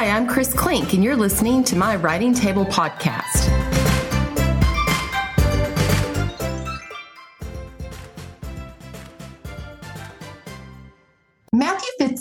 Hi, I'm Chris Klink, and you're listening to my Writing Table podcast.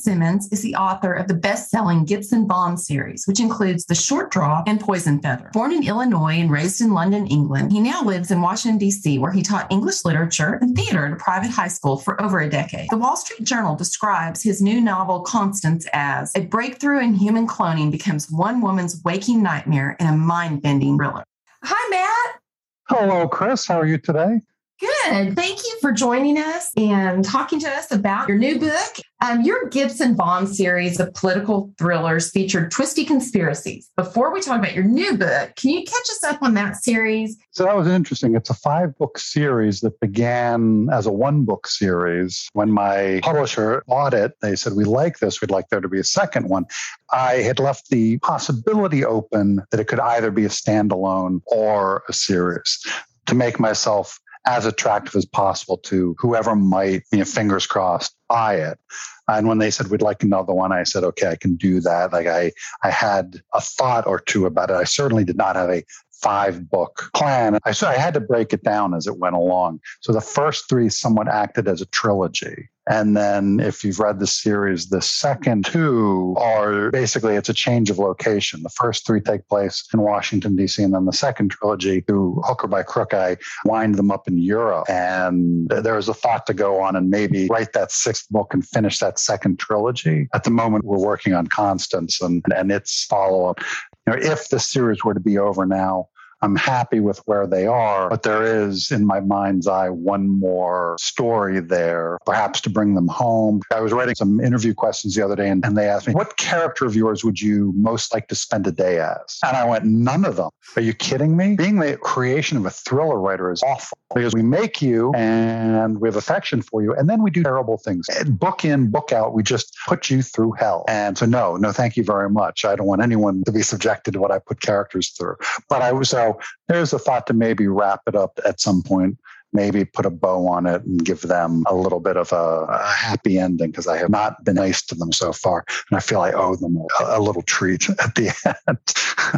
Matthew FitzSimmons is the author of the best selling Gibson Vaughn series, which includes The Short Drop and Poison Feather. Born in Illinois and raised in London, England, he now lives in Washington, D.C., where he taught English literature and theater at a private high school for over a decade. The Wall Street Journal describes his new novel, Constance, as a breakthrough in human cloning becomes one woman's waking nightmare in a mind bending thriller. Hi, Matt. Hello, Chris. How are you today? Good. Thank you for joining us and talking to us about your new book. Um, your Gibson Vaughn series of political thrillers featured twisty conspiracies. Before we talk about your new book, can you catch us up on that series? So that was interesting. It's a five book series that began as a one book series. When my publisher bought it, they said, We like this. We'd like there to be a second one. I had left the possibility open that it could either be a standalone or a series to make myself as attractive as possible to whoever might, you know, fingers crossed, buy it. And when they said we'd like another one, I said, okay, I can do that. Like I, I had a thought or two about it. I certainly did not have a five book plan. I, so I had to break it down as it went along. So the first three somewhat acted as a trilogy. And then if you've read the series, the second two are basically it's a change of location. The first three take place in Washington, D.C., and then the second trilogy, through hook or by crook, I wind them up in Europe. And there's a thought to go on and maybe write that sixth book and finish that second trilogy. At the moment, we're working on Constance and, and its follow up. You know, if the series were to be over now, I'm happy with where they are, but there is in my mind's eye one more story there, perhaps to bring them home. I was writing some interview questions the other day and, and they asked me, What character of yours would you most like to spend a day as? And I went, None of them. Are you kidding me? Being the creation of a thriller writer is awful because we make you and we have affection for you, and then we do terrible things. Book in, book out, we just put you through hell. And so, no, no, thank you very much. I don't want anyone to be subjected to what I put characters through. But I was so there's a thought to maybe wrap it up at some point maybe put a bow on it and give them a little bit of a, a happy ending because I have not been nice to them so far. And I feel I owe them a, a little treat at the end.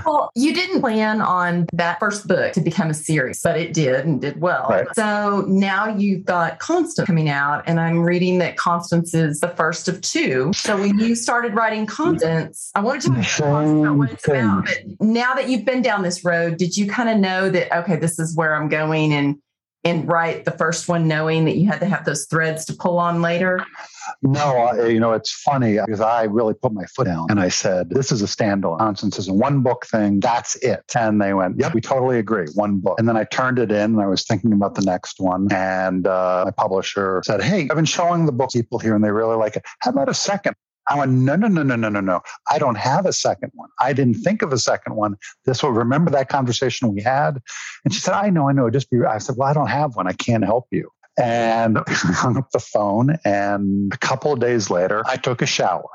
well, you didn't plan on that first book to become a series, but it did and did well. Right. So now you've got Constance coming out, and I'm reading that Constance is the first of two. So when you started writing Constance, I wanted to talk about what it's about. But now that you've been down this road, did you kind of know that, okay, this is where I'm going and and write the first one knowing that you had to have those threads to pull on later? No, you know, it's funny because I really put my foot down and I said, this is a standalone. Constance is a one book thing. That's it. And they went, yep, we totally agree. One book. And then I turned it in and I was thinking about the next one. And uh, my publisher said, hey, I've been showing the book people here and they really like it. How about a second? I went, no, no, no, no, no, no, no. I don't have a second one. I didn't think of a second one. This will remember that conversation we had. And she said, I know, I know. Just be, I said, well, I don't have one. I can't help you. And hung up the phone. And a couple of days later, I took a shower.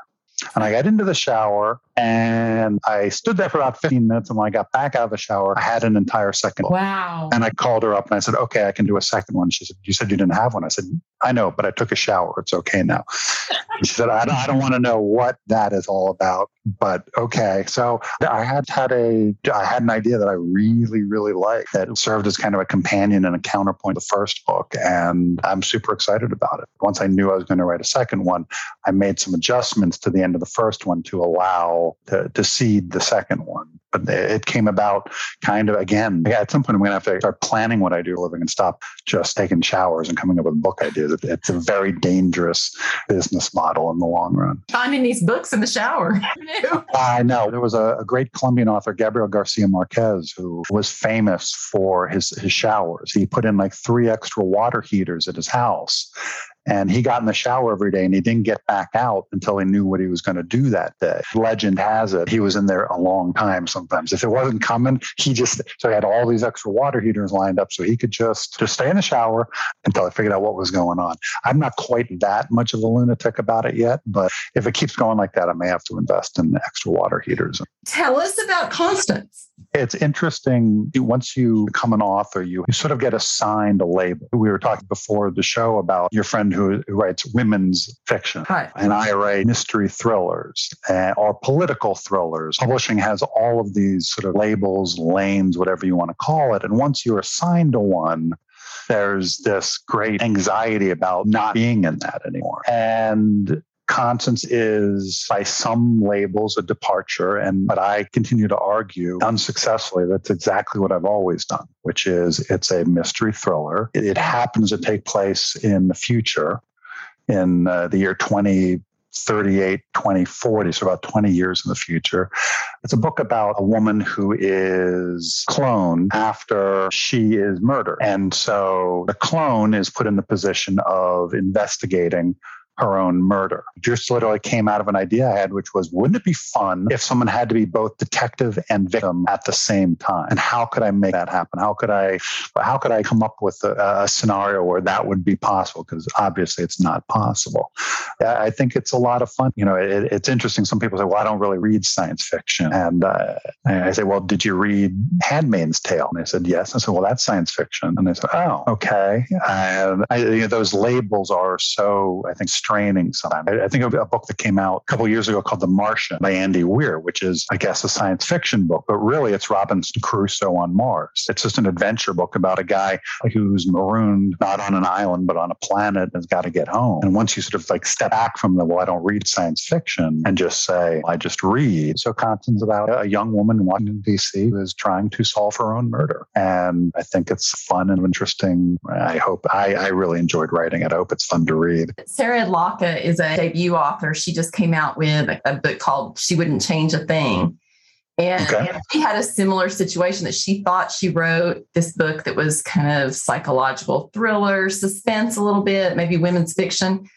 And I got into the shower and I stood there for about 15 minutes. And when I got back out of the shower, I had an entire second. Wow. And I called her up and I said, okay, I can do a second one. She said, you said you didn't have one. I said, I know, but I took a shower. It's okay now. she said, I don't, I don't want to know what that is all about, but okay. So I had had a, I had an idea that I really, really liked that served as kind of a companion and a counterpoint to the first book. And I'm super excited about it. Once I knew I was going to write a second one, I made some adjustments to the end of the first one to allow to, to seed the second one. But it came about kind of again, at some point, I'm going to have to start planning what I do for living and stop just taking showers and coming up with book ideas. It's a very dangerous business model in the long run. Finding these books in the shower. I know. There was a, a, great Colombian author, Gabriel Garcia Marquez, who was famous for his, his showers. He put in like three extra water heaters at his house. And he got in the shower every day and he didn't get back out until he knew what he was going to do that day. Legend has it he was in there a long time sometimes. If it wasn't coming, he just, so he had all these extra water heaters lined up so he could just, just stay in the shower until I figured out what was going on. I'm not quite that much of a lunatic about it yet, but if it keeps going like that, I may have to invest in extra water heaters. Tell us about Constance. It's interesting. Once you become an author, you, you sort of get assigned a label. We were talking before the show about your friend who, who writes women's fiction, right. and I write mystery thrillers and, or political thrillers. Publishing has all of these sort of labels, lanes, whatever you want to call it. And once you're assigned to one, there's this great anxiety about not being in that anymore. And Constance is, by some labels, a departure. And but I continue to argue unsuccessfully that's exactly what I've always done, which is it's a mystery thriller. It, it happens to take place in the future, in uh, the year 2038, 2040, so about 20 years in the future. It's a book about a woman who is cloned after she is murdered. And so the clone is put in the position of investigating her own murder. Just literally came out of an idea I had, which was, wouldn't it be fun if someone had to be both detective and victim at the same time? And how could I make that happen? How could I, how could I come up with a, a scenario where that would be possible? Because obviously it's not possible. I think it's a lot of fun. You know, it, it's interesting. Some people say, well, I don't really read science fiction. And uh, I say, well, did you read Handmaid's Tale? And they said, yes. I said, well, that's science fiction. And they said, oh, okay. And I, you know, those labels are so, I think, training. I, I think of a book that came out a couple years ago called The Martian by Andy Weir, which is, I guess, a science fiction book, but really it's Robinson Crusoe on Mars. It's just an adventure book about a guy who's marooned not on an island, but on a planet and has got to get home. And once you sort of like step back from the, well, I don't read science fiction and just say, I just read. So Constance about a young woman in Washington, D.C. who is trying to solve her own murder. And I think it's fun and interesting. I hope I, I really enjoyed writing it. I hope it's fun to read. Sarah Adlakha is a debut author. She just came out with a, book called She Wouldn't Change a Thing. And, okay. and, she had a similar situation that she thought she wrote this book that was kind of psychological thriller, suspense a little bit, maybe women's fiction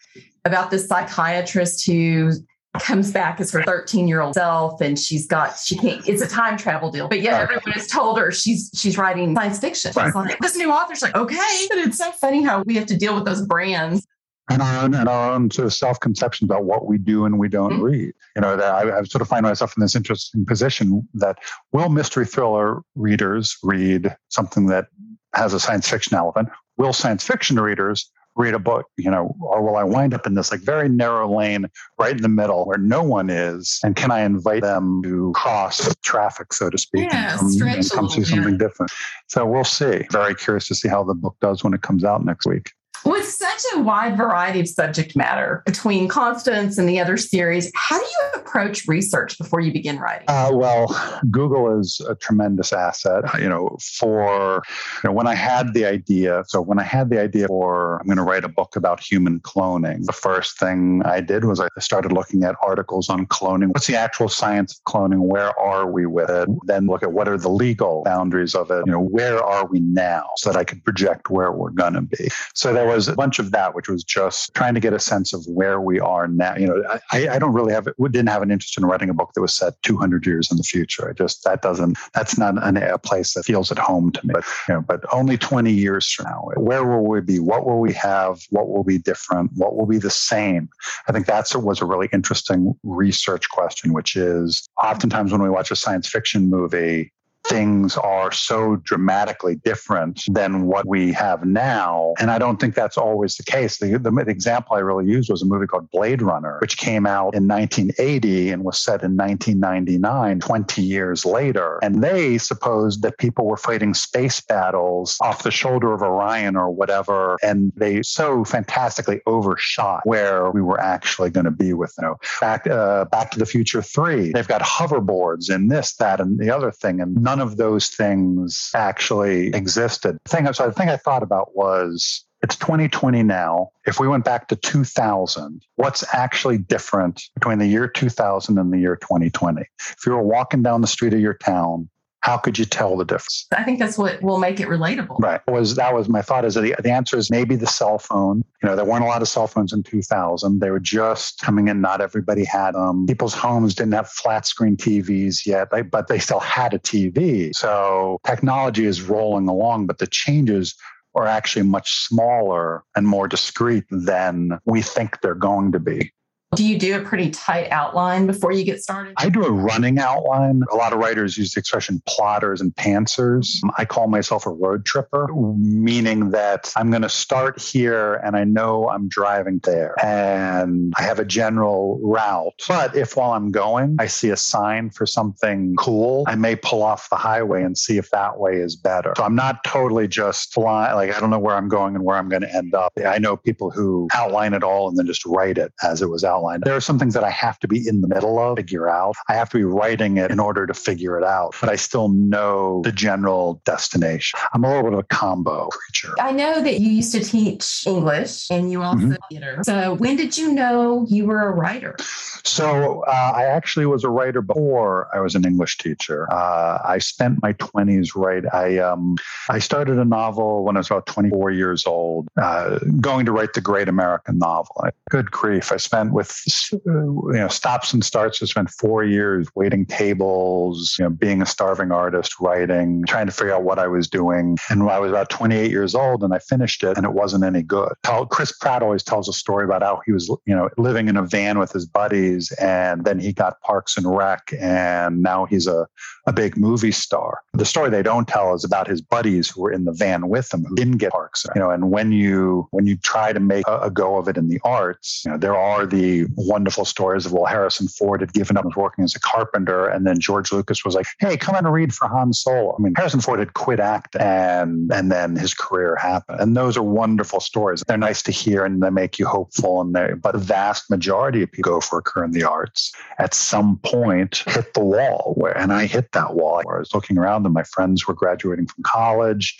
about this psychiatrist who comes back as her 13 year old self and she's got she can't it's a time travel deal but yeah everyone has told her she's she's writing science fiction right. like, this new author's like okay but it's so funny how we have to deal with those brands and our own and our own sort of self conception about what we do and we don't mm-hmm. read. You know, that I, I, sort of find myself in this interesting position that will mystery thriller readers read something that has a science fiction element? Will science fiction readers read a book, you know, or will I wind up in this like very narrow lane right in the middle where no one is? And can I invite them to cross traffic, so to speak, yeah, and come, and come see something different? So we'll see. Very curious to see how the book does when it comes out next week. With a wide variety of subject matter between Constance and the other series, how do you approach research before you begin writing? Uh, well, Google is a tremendous asset. You know, for you know, when I had the idea, so when I had the idea for I'm going to write a book about human cloning, the first thing I did was I started looking at articles on cloning. What's the actual science of cloning? Where are we with it? Then look at what are the legal boundaries of it? You know, where are we now, so that I could project where we're going to be. So there was a bunch of that, which was just trying to get a sense of where we are now. You know, I, I don't really have, we didn't have an interest in writing a book that was set 200 years in the future. I just, that doesn't, that's not an, a place that feels at home to me. But, you know, but only 20 years from now, where will we be? What will we have? What will be different? What will be the same? I think that's was a really interesting research question, which is oftentimes when we watch a science fiction movie, things are so dramatically different than what we have now. And I don't think that's always the case. The, the, the, example I really used was a movie called Blade Runner, which came out in 1980 and was set in 1999, 20 years later. And they supposed that people were fighting space battles off the shoulder of Orion or whatever. And they so fantastically overshot where we were actually going to be with, you know, back, uh, back to the Future 3. They've got hoverboards and this, that, and the other thing. And none of those things actually existed. The thing, so the thing I thought about was it's 2020 now. If we went back to 2000, what's actually different between the year 2000 and the year 2020? If you were walking down the street of your town how could you tell the difference? I think that's what will make it relatable. Right. Was that was my thought is that the, the answer is maybe the cell phone. You know, there weren't a lot of cell phones in 2000. They were just coming in. Not everybody had them. People's homes didn't have flat screen TVs yet, but they still had a TV. So technology is rolling along, but the changes are actually much smaller and more discreet than we think they're going to be. Do you do a pretty tight outline before you get started? I do a running outline. A lot of writers use the expression plotters and pantsers. I call myself a road tripper, meaning that I'm going to start here and I know I'm driving there and I have a general route. But if while I'm going, I see a sign for something cool, I may pull off the highway and see if that way is better. So I'm not totally just flying, like, I don't know where I'm going and where I'm going to end up. I know people who outline it all and then just write it as it was outlined. There are some things that I have to be in the middle of, figure out. I have to be writing it in order to figure it out, but I still know the general destination. I'm a little bit of a combo creature. I know that you used to teach English and you also mm-hmm. theater. So when did you know you were a writer? So uh, I actually was a writer before I was an English teacher. Uh, I spent my 20s right. I um, I started a novel when I was about 24 years old, uh, going to write the great American novel. Good grief! I spent with you know stops and starts. I spent four years waiting tables, you know, being a starving artist, writing, trying to figure out what I was doing. And I was about 28 years old, and I finished it, and it wasn't any good. Chris Pratt always tells a story about how he was, you know, living in a van with his buddies, and then he got Parks and Rec, and now he's a a big movie star. The story they don't tell is about his buddies who were in the van with him who didn't get Parks. You know, and when you when you try to make a, a go of it in the arts, you know, there are the wonderful stories of well, Harrison Ford had given up working as a carpenter, and then George Lucas was like, "Hey, come in and read for Han Solo." I mean, Harrison Ford had quit acting, and and then his career happened. And those are wonderful stories. They're nice to hear, and they make you hopeful. And they, but the vast majority of people go for a career in the arts at some point hit the wall where, and I hit that wall I was looking around and my friends were graduating from college,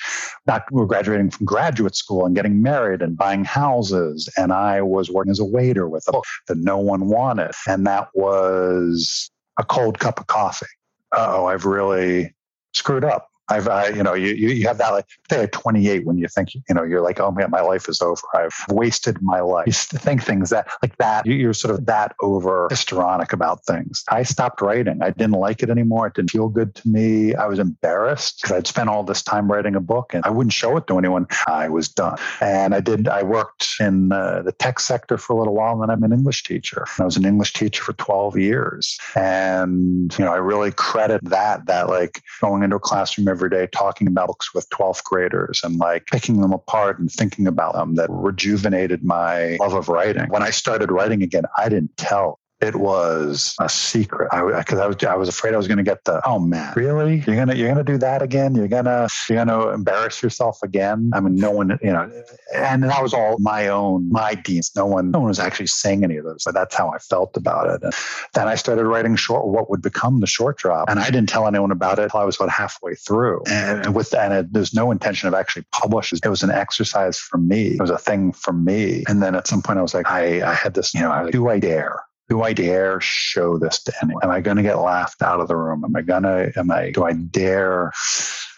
not were graduating from graduate school and getting married and buying houses. And I was working as a waiter with a that no one wanted. And that was a cold cup of coffee. Oh, I've really screwed up. I've, I, you know, you, you have that like, at 28 when you think, you know, you're like, oh man, my life is over. I've wasted my life. You think things that like that, you're sort of that over histrionic about things. I stopped writing. I didn't like it anymore. It didn't feel good to me. I was embarrassed because I'd spent all this time writing a book and I wouldn't show it to anyone. I was done. And I did, I worked in uh, the tech sector for a little while and then I'm an English teacher. I was an English teacher for 12 years. And, you know, I really credit that, that like going into a classroom every every day talking about books with 12th graders and like picking them apart and thinking about them that rejuvenated my love of writing. When I started writing again, I didn't tell it was a secret. I because I, I, was I was afraid I was going to get the oh man really you're gonna you're gonna do that again you're gonna you're gonna embarrass yourself again. I mean no one you know and that was all my own my deeds. No one no one was actually saying any of those. But that's how I felt about it. And then I started writing short what would become the short drop, and I didn't tell anyone about it until I was about halfway through. And with and it, there's no intention of actually publishing. It was an exercise for me. It was a thing for me. And then at some point I was like I I had this you know do I dare do I dare show this to anyone? Am I going to get laughed out of the room? Am I going to, am I, do I dare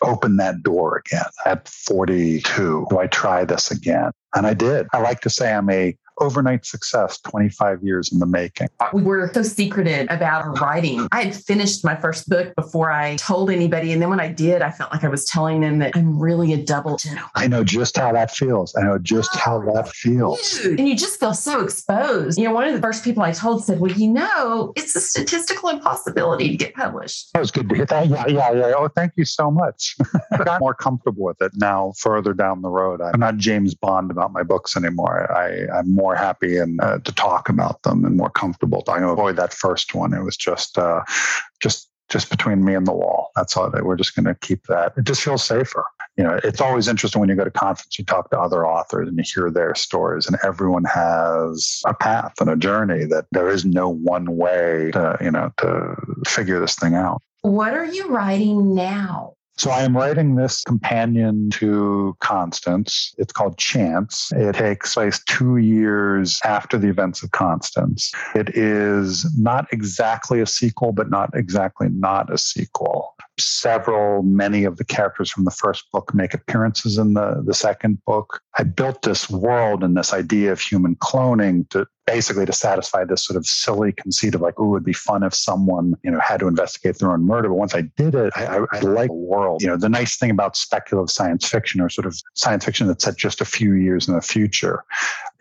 open that door again at 42? Do I try this again? And I did. I like to say I'm a overnight success 25 years in the making. We were so secretive about our writing. I had finished my first book before I told anybody. And then when I did, I felt like I was telling them that I'm really a double general. I know just how that feels. I know just how that feels. Dude. And you just feel so exposed. You know, one of the first people I told said, Well, you know, it's a statistical impossibility to get published. That was good to hear that. Yeah, yeah, yeah. Oh, thank you so much. I got more comfortable with it now further down the road. I'm not James Bond about my books anymore. I, I'm more more happy and uh, to talk about them and more comfortable. I avoid that first one. It was just uh, just just between me and the wall. That's all. We're just going to keep that. It just feels safer. You know, it's always interesting when you go to conference, you talk to other authors and you hear their stories, and everyone has a path and a journey that there is no one way to, you know, to figure this thing out. What are you writing now? So I am writing this companion to Constance. It's called Chance. It takes place two years after the events of Constance. It is not exactly a sequel, but not exactly not a sequel. Several, many of the characters from the first book make appearances in the, the second book. I built this world and this idea of human cloning to basically to satisfy this sort of silly conceit of like, oh, it would be fun if someone, you know, had to investigate their own murder. But once I did it, I, I, I like the world. You know, the nice thing about speculative science fiction or sort of science fiction that's set just a few years in the future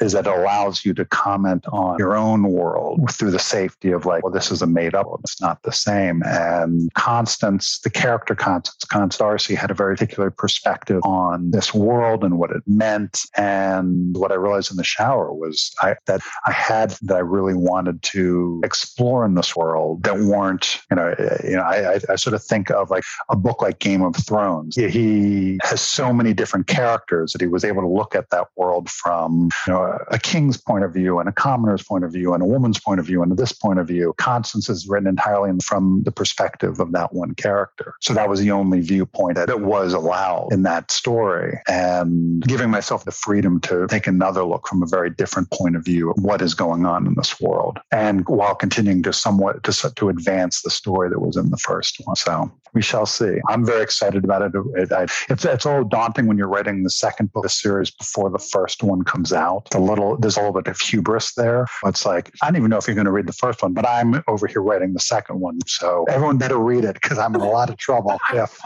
is that it allows you to comment on your own world through the safety of like, well, this is a made up, it's not the same. And Constance, the character Constance, Constance D'Arcy had a very particular perspective on this world and what it meant. And what I realized in the shower was I, that I had that I really wanted to explore in this world that weren't, you know, you know, I, I, I sort of think of like a book like Game of Thrones. He has so many different characters that he was able to look at that world from you know, a king's point of view and a commoner's point of view and a woman's point of view and this point of view. Constance is written entirely from the perspective of that one character. So that was the only viewpoint that it was allowed in that story. And giving myself the freedom to take another look from a very different point of view of what is going on in this world. And while continuing to somewhat to, to advance the story that was in the first one. So we shall see. I'm very excited about it. it it's it's all daunting when you're writing the second book of the series before the first one comes out. A little there's a little bit of hubris there. It's like I don't even know if you're going to read the first one, but I'm over here writing the second one. So everyone better read it because I'm in a lot of trouble if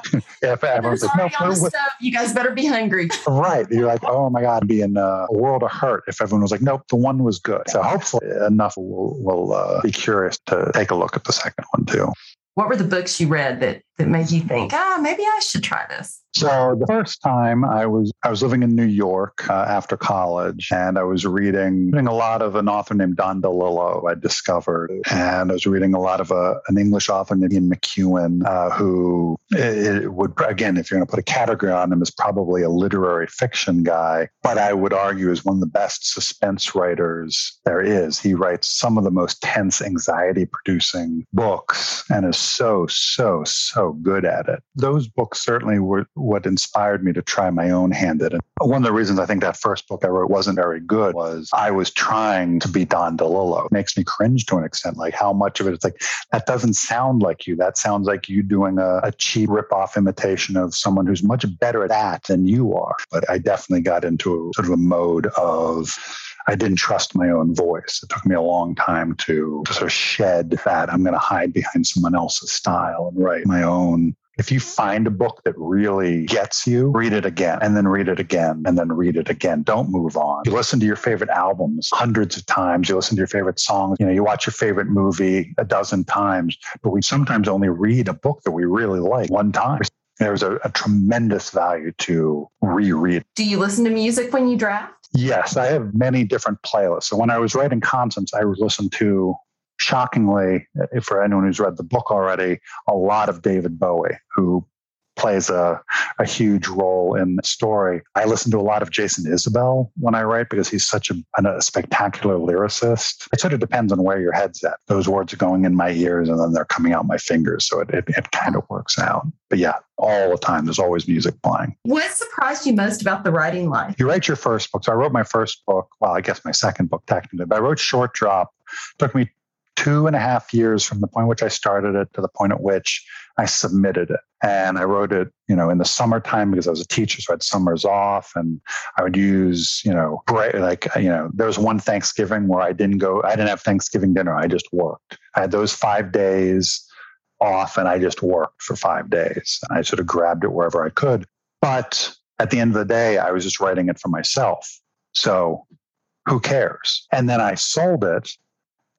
if everyone's like, no, no, you guys better be hungry. Right. You're like, oh my God, be in a world of hurt if everyone was like, nope, the one was good. So hopefully enough will will uh, be curious to take a look at the second one too. What were the books you read that that made you think, ah, maybe I should try this? So the first time I was I was living in New York uh, after college, and I was reading, reading a lot of an author named Don DeLillo. I discovered, and I was reading a lot of a, uh, an English author named Ian McEwan, uh, who it, it would again, if you're going to put a category on him, is probably a literary fiction guy, but I would argue is one of the best suspense writers there is. He writes some of the most tense, anxiety-producing books, and is so so so good at it. Those books certainly were what inspired me to try my own hand at it. One of the reasons I think that first book I wrote wasn't very good was I was trying to be Don DeLillo. It makes me cringe to an extent, like how much of it is like, that doesn't sound like you. That sounds like you doing a, a cheap rip-off imitation of someone who's much better at that than you are. But I definitely got into sort of a mode of I didn't trust my own voice. It took me a long time to, to sort of shed that. I'm going to hide behind someone else's style and write my own if you find a book that really gets you, read it again and then read it again and then read it again. Don't move on. You listen to your favorite albums hundreds of times. You listen to your favorite songs. You know, you watch your favorite movie a dozen times, but we sometimes only read a book that we really like one time. There's a, a tremendous value to reread. Do you listen to music when you draft? Yes, I have many different playlists. So when I was writing Constance, I would listen to shockingly, for anyone who's read the book already, a lot of David Bowie, who plays a, a huge role in the story. I listen to a lot of Jason Isbell when I write because he's such a, a, spectacular lyricist. It sort of depends on where your head's at. Those words are going in my ears and then they're coming out my fingers. So it, it, it kind of works out. But yeah, all the time, there's always music playing. What surprised you most about the writing life? You write your first book. So I wrote my first book. Well, I guess my second book technically, but I wrote Short Drop. It took me two and a half years from the point which I started it to the point at which I submitted it. And I wrote it, you know, in the summertime because I was a teacher, so I had summers off, and I would use, you know, like, you know, there was one Thanksgiving where I didn't go, I didn't have Thanksgiving dinner, I just worked. I had those five days off, and I just worked for five days. I sort of grabbed it wherever I could. But at the end of the day, I was just writing it for myself. So who cares? And then I sold it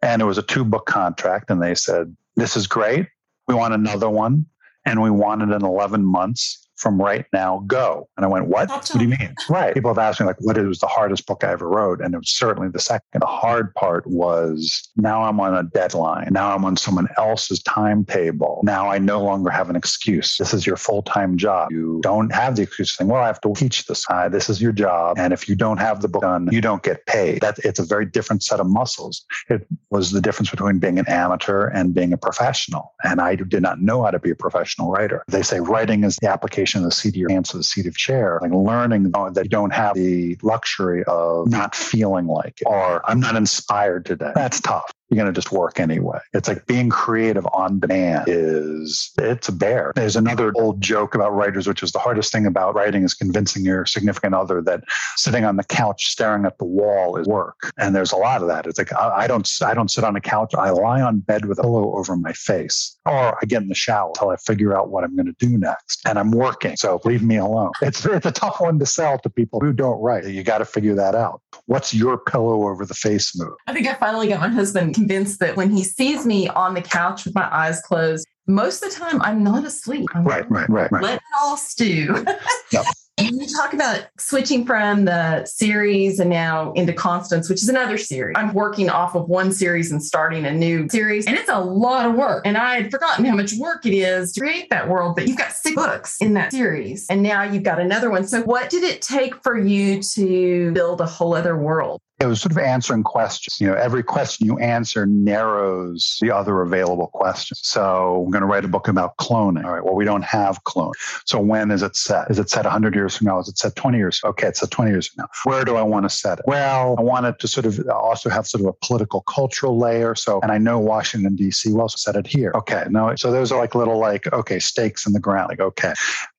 and it was a two book contract. And they said, This is great. We want another one. And we want it in 11 months from right now go. And I went, what? What do you mean? right. People have asked me, like, what was the hardest book I ever wrote? And it was certainly the second. The hard part was now I'm on a deadline. Now I'm on someone else's timetable. Now I no longer have an excuse. This is your full time job. You don't have the excuse saying, well, I have to teach this. Uh, this is your job. And if you don't have the book done, you don't get paid. That it's a very different set of muscles. It was the difference between being an amateur and being a professional. And I did not know how to be a professional writer. They say writing is the application the seat of your pants to the seat of chair, like learning that you don't have the luxury of not feeling like it or I'm not inspired today. That's tough you're going to just work anyway. It's like being creative on demand is it's a bear. There's another old joke about writers, which is the hardest thing about writing is convincing your significant other that sitting on the couch staring at the wall is work. And there's a lot of that. It's like I, I don't I don't sit on a couch. I lie on bed with a pillow over my face. or I get in the shower until I figure out what I'm going to do next. And I'm working. So leave me alone. It's, it's a tough one to sell to people who don't write. You got to figure that out. What's your pillow over the face move? I think I finally got my husband convinced that when he sees me on the couch with my eyes closed, most of the time I'm not asleep. I'm right, right, right, right. Let it all stew. yep. And you talk about switching from the series and now into Constance, which is another series. I'm working off of one series and starting a new series, and it's a lot of work. And I had forgotten how much work it is to create that world, but you've got six books in that series, and now you've got another one. So, what did it take for you to build a whole other world? It was sort of answering questions. You know, every question you answer narrows the other available questions. So I'm going to write a book about cloning. All right. Well, we don't have clone. So when is it set? Is it set 100 years from now? Is it set 20 years? Okay. It's set 20 years from now. Where do I want to set it? Well, I want it to sort of also have sort of a political cultural layer. So, and I know Washington, D.C. will also set it here. Okay. No. So those are like little like, okay, stakes in the ground. Like, okay,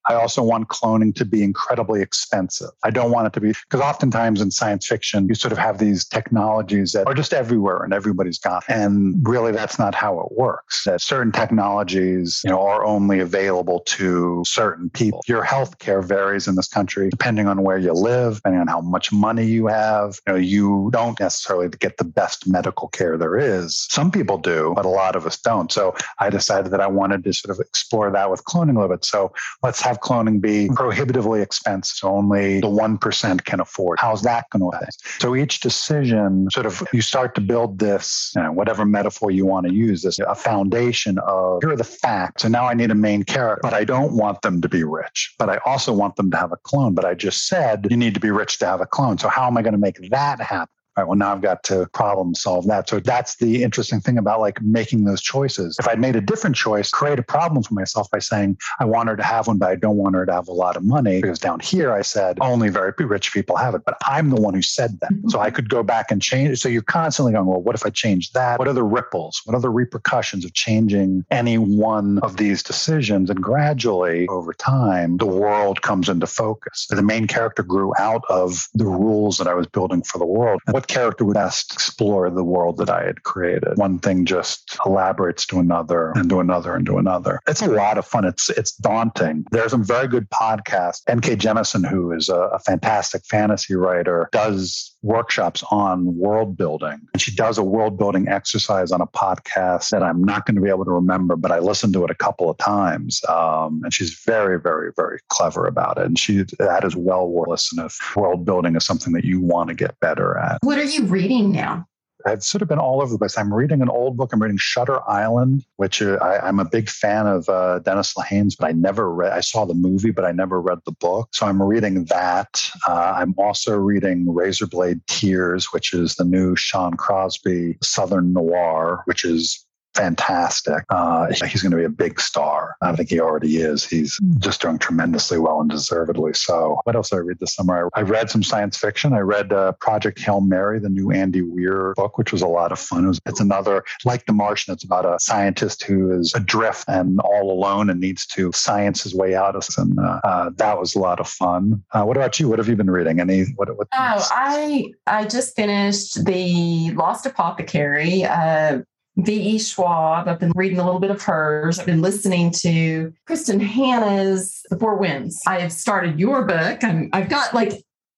I also want cloning to be incredibly expensive. I don't want it to be, because oftentimes in science fiction, you sort of have these technologies that are just everywhere and everybody's got. And really, that's not how it works. That certain technologies, you know, are only available to certain people. Your healthcare varies in this country depending on where you live, depending on how much money you have. You know, you don't necessarily get the best medical care there is. Some people do, but a lot of us don't. So I decided that I wanted to sort of explore that with cloning a little bit. So let's have cloning be prohibitively expensive, so only the 1% can afford. How's that going to affect? So each decision sort of, you start to build this, you know, whatever metaphor you want to use, this a foundation of here are the facts. And now I need a main character, but I don't want them to be rich, but I also want them to have a clone. But I just said you need to be rich to have a clone. So how am I going to make that happen? All right, well, now I've got to problem solve that. So that's the interesting thing about like making those choices. If I'd made a different choice, create a problem for myself by saying, I want her to have one, but I don't want her to have a lot of money. Because down here, I said, only very rich people have it. But I'm the one who said that. Mm-hmm. So I could go back and change. So you're constantly going, well, what if I change that? What are the ripples? What are the repercussions of changing any one of these decisions? And gradually over time, the world comes into focus. The main character grew out of the rules that I was building for the world. what character would best explore the world that I had created. One thing just elaborates to another and to another and to another. It's a lot of fun. It's it's daunting. There's some very good podcasts. N.K. Jemisin, who is a, a fantastic fantasy writer, does workshops on world building. And she does a world building exercise on a podcast that I'm not going to be able to remember, but I listened to it a couple of times. Um, and she's very, very, very clever about it. And she that is well worth listening if world building is something that you want to get better at. What are you reading now? I've sort of been all over the place. I'm reading an old book. I'm reading Shutter Island, which uh, I, am a big fan of uh, Dennis Lehane's, but I never read. I saw the movie, but I never read the book. So I'm reading that. Uh, I'm also reading Razorblade Tears, which is the new Sean Cosby Southern Noir, which is fantastic. Uh, he's going to be a big star. I think he already is. He's just doing tremendously well and deservedly so. What else did I read this summer? I read some science fiction. I read uh, Project Hail Mary, the new Andy Weir book, which was a lot of fun. It was, it's another, like The Martian, it's about a scientist who is adrift and all alone and needs to science his way out of. And uh, uh, that was a lot of fun. Uh, what about you? What have you been reading? Any? What? what oh, I I just finished the Lost Apothecary. Uh, V.E. Schwab. I've been reading a little bit of hers. I've been listening to Kristin Hannah's The Four Winds. I have started your book. I'm, I've got like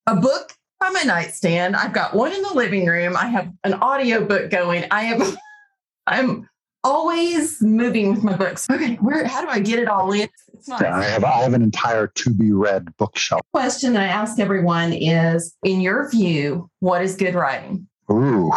a book on my nightstand. I've got one in the living room. I have an audio book going. I have, I'm always moving with my books. Okay, where, how do I get it all in? It's nice. Yeah, I have, I have an entire to be read bookshelf. Question that I ask everyone is, in your view, what is good writing? Ooh,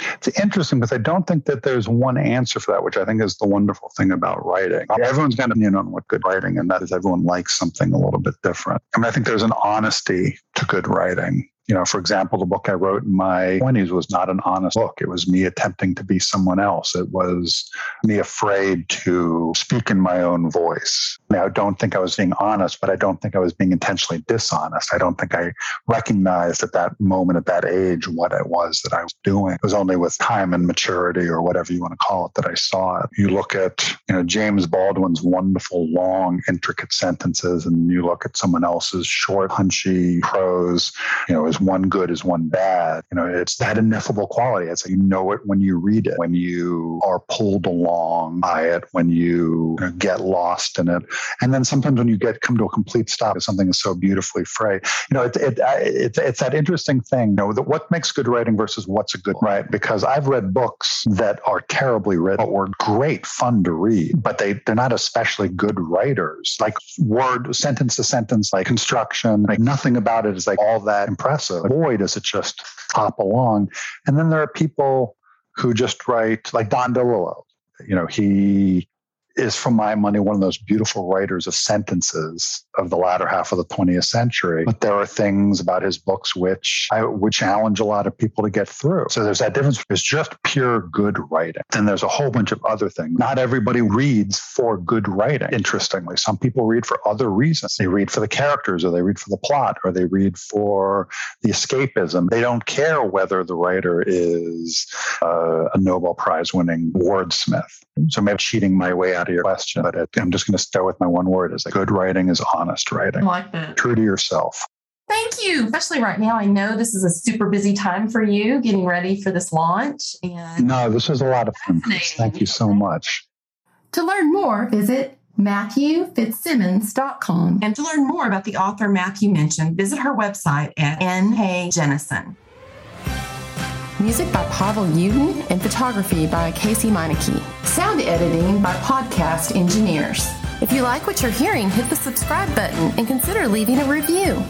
it's interesting because I don't think that there's one answer for that, which I think is the wonderful thing about writing. Everyone's got an opinion on what good writing, and that is everyone likes something a little bit different. I mean, I think there's an honesty to good writing you know, for example, the book I wrote in my 20s was not an honest book. It was me attempting to be someone else. It was me afraid to speak in my own voice. Now, I don't think I was being honest, but I don't think I was being intentionally dishonest. I don't think I recognized at that moment, at that age, what it was that I was doing. It was only with time and maturity or whatever you want to call it that I saw it. You look at, you know, James Baldwin's wonderful, long, intricate sentences, and you look at someone else's short, punchy prose, you know, his one good, is one bad. You know, it's that ineffable quality. It's like you know it when you read it, when you are pulled along by it, when you, get lost in it. And then sometimes when you get come to a complete stop, something is so beautifully phrased. You know, it, it, it, it's that interesting thing, you know, that what makes good writing versus what's a good right? Because I've read books that are terribly written, but were great fun to read, but they, they're not especially good writers. Like word, sentence to sentence, like construction, like nothing about it is like all that impressive. Boy, does it just hop along. And then there are people who just write like Don DeLillo. You know, he is, from my money, one of those beautiful writers of sentences of the latter half of the 20th century. But there are things about his books which I would challenge a lot of people to get through. So there's that difference. It's just pure good writing. Then there's a whole bunch of other things. Not everybody reads for good writing, interestingly. Some people read for other reasons. They read for the characters, or they read for the plot, or they read for the escapism. They don't care whether the writer is uh, a Nobel Prize winning wordsmith. So maybe cheating my way out of your question, but I'm just going to start with my one word is like good writing is honest writing. I like that. True to yourself. Thank you. Especially right now. I know this is a super busy time for you getting ready for this launch. And no, this was a lot of fun. Thank you so much. To learn more, visit MatthewFitzsimmons.com. And to learn more about the author Matthew mentioned, visit her website at N.K. Jemisin. Music by Pavel Uden and photography by Casey Meineke. Sound editing by podcast engineers. If you like what you're hearing, hit the subscribe button and consider leaving a review.